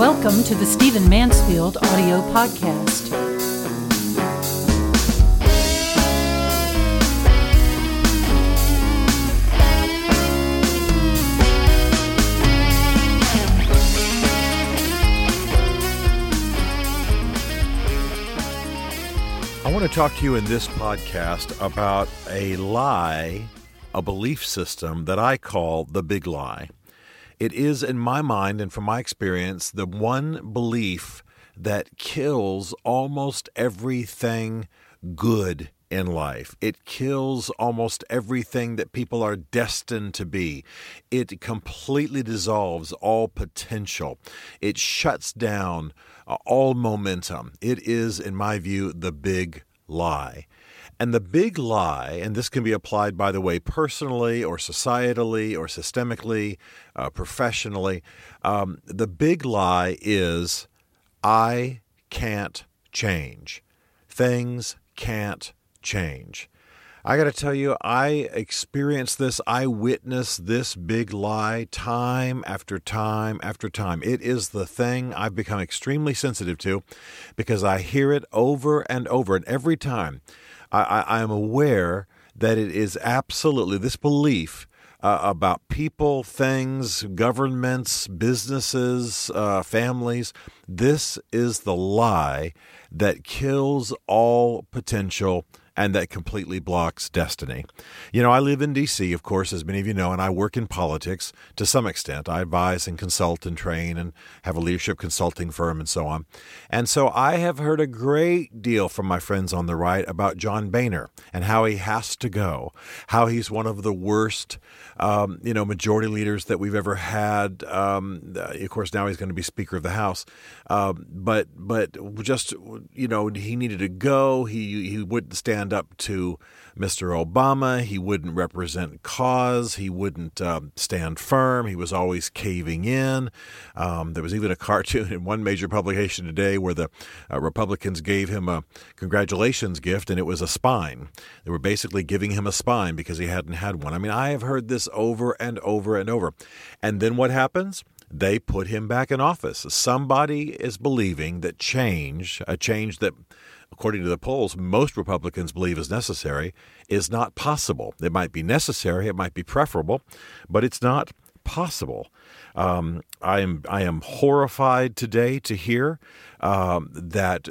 Welcome to the Stephen Mansfield audio podcast. I want to talk to you in this podcast about a lie, a belief system that I call the big lie. It is, in my mind and from my experience, the one belief that kills almost everything good in life. It kills almost everything that people are destined to be. It completely dissolves all potential. It shuts down uh, all momentum. It is, in my view, the big lie. And the big lie, and this can be applied, by the way, personally or societally or systemically, uh, professionally, um, the big lie is I can't change. Things can't change. I got to tell you, I experienced this, I witnessed this big lie time after time after time. It is the thing I've become extremely sensitive to because I hear it over and over. And every time I, I am aware that it is absolutely this belief uh, about people, things, governments, businesses, uh, families. This is the lie that kills all potential and that completely blocks destiny. You know, I live in D.C., of course, as many of you know, and I work in politics to some extent. I advise and consult and train and have a leadership consulting firm and so on. And so I have heard a great deal from my friends on the right about John Boehner and how he has to go, how he's one of the worst, um, you know, majority leaders that we've ever had. Um, of course, now he's going to be Speaker of the House. Um, but but just you know, he needed to go. He he wouldn't stand stand up to Mr. Obama. He wouldn't represent cause. He wouldn't um, stand firm. He was always caving in. Um, there was even a cartoon in one major publication today where the uh, Republicans gave him a congratulations gift, and it was a spine. They were basically giving him a spine because he hadn't had one. I mean, I have heard this over and over and over. And then what happens? They put him back in office. Somebody is believing that change, a change that according to the polls, most Republicans believe is necessary, is not possible. It might be necessary, it might be preferable, but it's not possible. Um, I am I am horrified today to hear um, that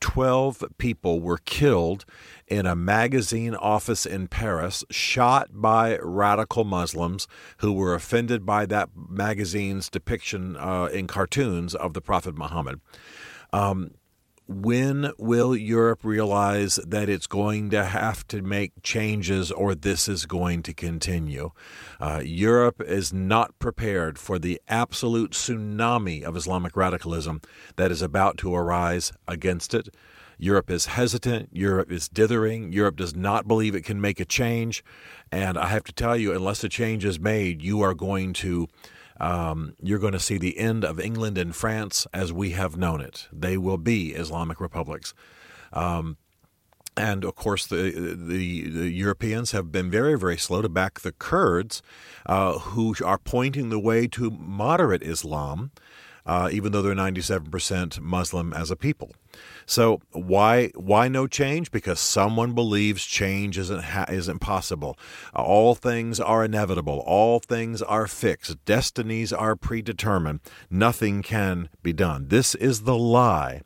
12 people were killed in a magazine office in Paris, shot by radical Muslims who were offended by that magazine's depiction uh, in cartoons of the Prophet Muhammad. Um, when will Europe realize that it's going to have to make changes or this is going to continue? Uh, Europe is not prepared for the absolute tsunami of Islamic radicalism that is about to arise against it. Europe is hesitant. Europe is dithering. Europe does not believe it can make a change. And I have to tell you, unless a change is made, you are going to um, you're going to see the end of England and France as we have known it. They will be Islamic republics. Um, and of course, the, the, the Europeans have been very, very slow to back the Kurds, uh, who are pointing the way to moderate Islam uh, even though they're 97% Muslim as a people. So why why no change? Because someone believes change isn't ha- isn't possible. All things are inevitable. All things are fixed. Destinies are predetermined. Nothing can be done. This is the lie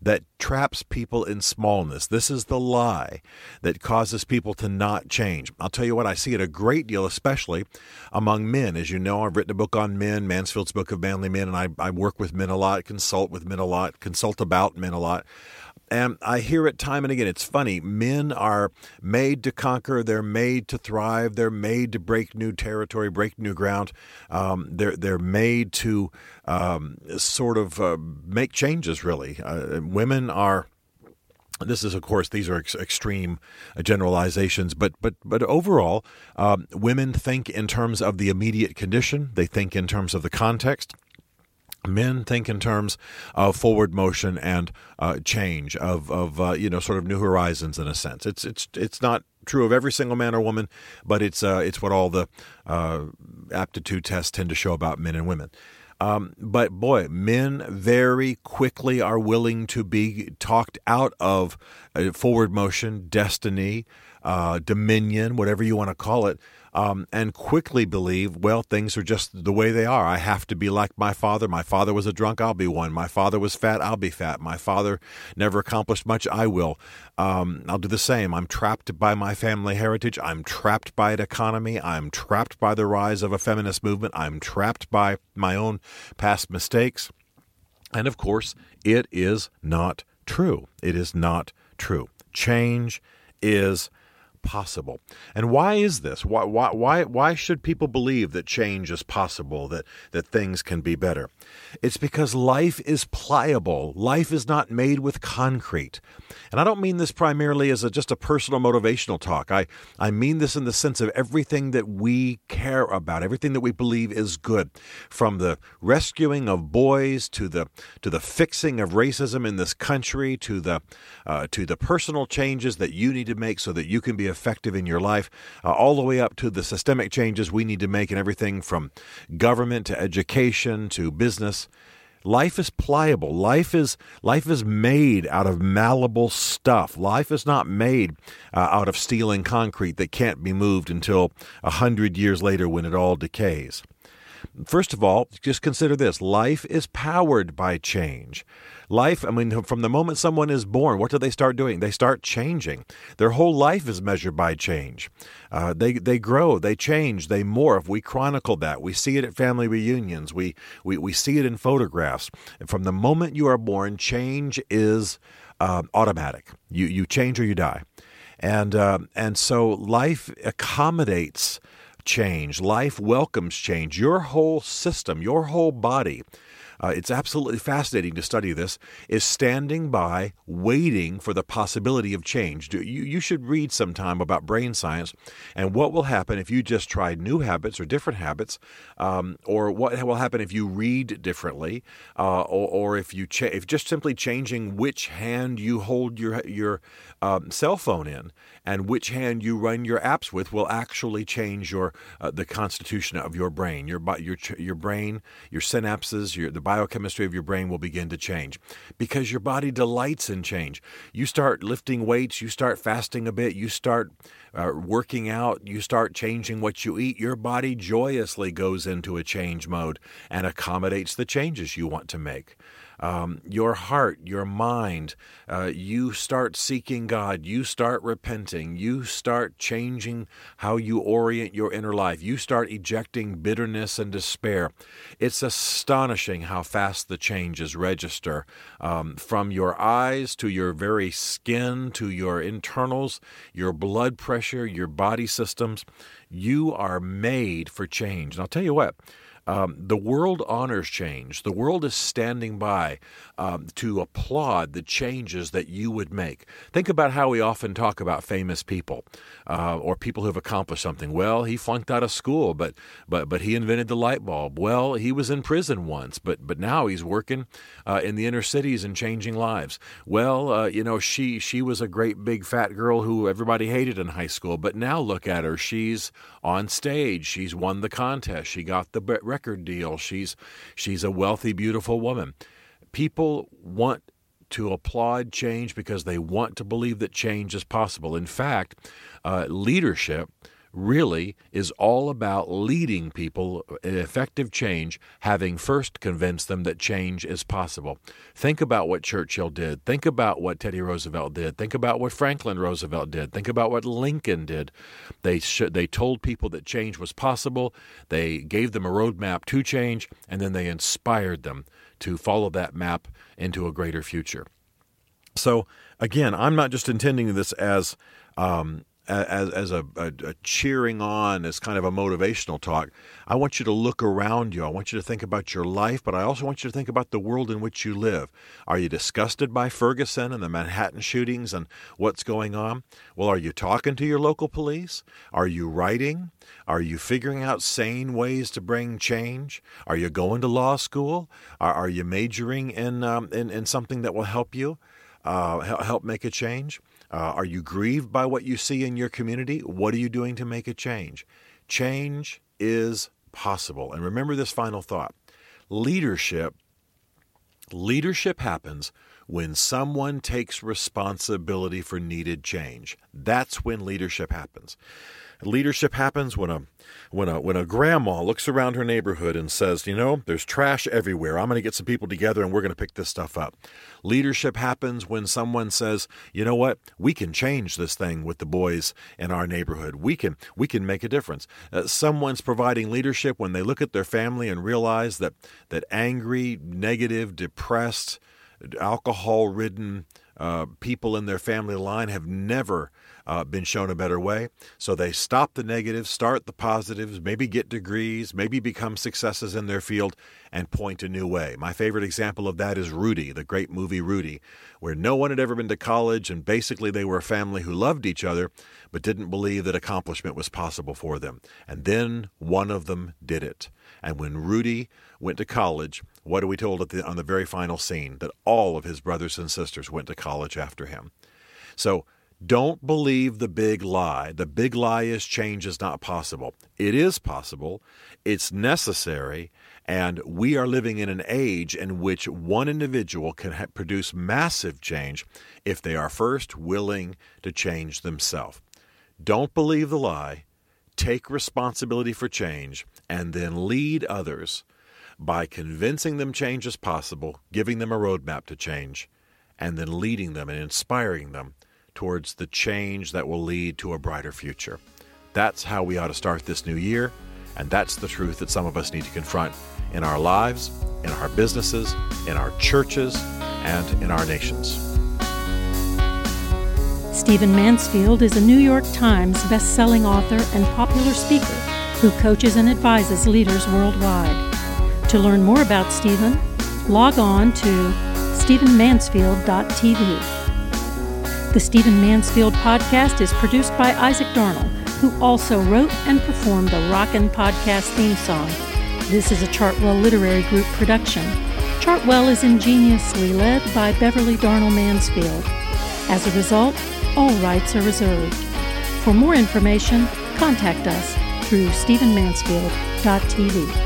that traps people in smallness. This is the lie that causes people to not change. I'll tell you what, I see it a great deal, especially among men. As you know, I've written a book on men, Mansfield's Book of Manly Men, and I, I work with men a lot, consult with men a lot, consult about men a lot. And I hear it time and again. It's funny. Men are made to conquer. They're made to thrive. They're made to break new territory, break new ground. Um, they're they're made to um, sort of uh, make changes. Really, uh, women are this is, of course, these are ex- extreme generalizations, but but but overall, um, women think in terms of the immediate condition. They think in terms of the context. Men think in terms of forward motion and uh, change of of uh, you know sort of new horizons in a sense. It's it's it's not true of every single man or woman, but it's uh, it's what all the uh, aptitude tests tend to show about men and women. Um, but boy, men very quickly are willing to be talked out of forward motion, destiny, uh, dominion, whatever you want to call it, um, and quickly believe, well, things are just the way they are. I have to be like my father. My father was a drunk, I'll be one. My father was fat, I'll be fat. My father never accomplished much, I will. Um, I'll do the same. I'm trapped by my family heritage. I'm trapped by an economy. I'm trapped by the rise of a feminist movement. I'm trapped by my own past mistakes. And of course, it is not true. It is not true. Change is possible. And why is this? Why, why, why, why should people believe that change is possible, that, that things can be better? It's because life is pliable. Life is not made with concrete. And I don't mean this primarily as a, just a personal motivational talk. I, I mean this in the sense of everything that we care about, everything that we believe is good, from the rescuing of boys to the, to the fixing of racism in this country to the, uh, to the personal changes that you need to make so that you can be effective in your life, uh, all the way up to the systemic changes we need to make in everything from government to education to business. Life is pliable. Life is life is made out of malleable stuff. Life is not made uh, out of steel and concrete that can't be moved until a hundred years later when it all decays. First of all, just consider this life is powered by change. Life, I mean, from the moment someone is born, what do they start doing? They start changing. Their whole life is measured by change. Uh, they, they grow, they change, they morph. We chronicle that. We see it at family reunions, we, we, we see it in photographs. And from the moment you are born, change is uh, automatic. You, you change or you die. And, uh, and so life accommodates change. Life welcomes change. Your whole system, your whole body uh, it's absolutely fascinating to study this, is standing by, waiting for the possibility of change. You, you should read sometime about brain science and what will happen if you just try new habits or different habits, um, or what will happen if you read differently, uh, or, or, if you cha- if just simply changing which hand you hold your your um, cell phone in and which hand you run your apps with will actually change your uh, the constitution of your brain. Your your your brain, your synapses, your the biochemistry of your brain will begin to change because your body delights in change. You start lifting weights, you start fasting a bit, you start uh, working out, you start changing what you eat. Your body joyously goes into a change mode and accommodates the changes you want to make um, your heart, your mind, uh, you start seeking God, you start repenting, you start changing how you orient your inner life, you start ejecting bitterness and despair. It's astonishing how fast the changes register um, from your eyes to your very skin to your internals, your blood pressure, your body systems. You are made for change. And I'll tell you what. Um, the world honors change. The world is standing by um, to applaud the changes that you would make. Think about how we often talk about famous people uh, or people who have accomplished something. Well, he flunked out of school, but but but he invented the light bulb. Well, he was in prison once, but but now he's working uh, in the inner cities and changing lives. Well, uh, you know, she she was a great big fat girl who everybody hated in high school, but now look at her. She's on stage. She's won the contest. She got the record deal. She's she's a wealthy, beautiful woman. People want to applaud change because they want to believe that change is possible. In fact, uh, leadership really is all about leading people in effective change, having first convinced them that change is possible. Think about what Churchill did. Think about what Teddy Roosevelt did. Think about what Franklin Roosevelt did. Think about what Lincoln did. They sh- they told people that change was possible. They gave them a roadmap to change, and then they inspired them to follow that map into a greater future. So again, I'm not just intending this as um, as, as a, a, a, cheering on, as kind of a motivational talk. I want you to look around you. I want you to think about your life, but I also want you to think about the world in which you live. Are you disgusted by Ferguson and the Manhattan shootings and what's going on? Well, are you talking to your local police? Are you writing? Are you figuring out sane ways to bring change? Are you going to law school? Are, are you majoring in, um, in, in something that will help you? Uh, help make a change? Uh, are you grieved by what you see in your community? What are you doing to make a change? Change is possible. And remember this final thought leadership leadership happens when someone takes responsibility for needed change. That's when leadership happens. Leadership happens when a when a when a grandma looks around her neighborhood and says, "You know, there's trash everywhere. I'm going to get some people together and we're going to pick this stuff up." Leadership happens when someone says, "You know what? We can change this thing with the boys in our neighborhood. We can we can make a difference." Uh, someone's providing leadership when they look at their family and realize that that angry, negative, depressed, alcohol-ridden uh, people in their family line have never uh, been shown a better way. So they stop the negatives, start the positives, maybe get degrees, maybe become successes in their field, and point a new way. My favorite example of that is Rudy, the great movie Rudy, where no one had ever been to college, and basically they were a family who loved each other, but didn't believe that accomplishment was possible for them. And then one of them did it. And when Rudy went to college, what are we told the, on the very final scene? That all of his brothers and sisters went to college after him. So don't believe the big lie. The big lie is change is not possible. It is possible, it's necessary, and we are living in an age in which one individual can ha- produce massive change if they are first willing to change themselves. Don't believe the lie, take responsibility for change, and then lead others by convincing them change is possible, giving them a roadmap to change, and then leading them and inspiring them towards the change that will lead to a brighter future. That's how we ought to start this new year, and that's the truth that some of us need to confront in our lives, in our businesses, in our churches, and in our nations. Stephen Mansfield is a New York Times best-selling author and popular speaker who coaches and advises leaders worldwide. To learn more about Stephen, log on to stephenmansfield.tv. The Stephen Mansfield podcast is produced by Isaac Darnell, who also wrote and performed the Rockin' Podcast theme song. This is a Chartwell Literary Group production. Chartwell is ingeniously led by Beverly Darnell Mansfield. As a result, all rights are reserved. For more information, contact us through stephenmansfield.tv.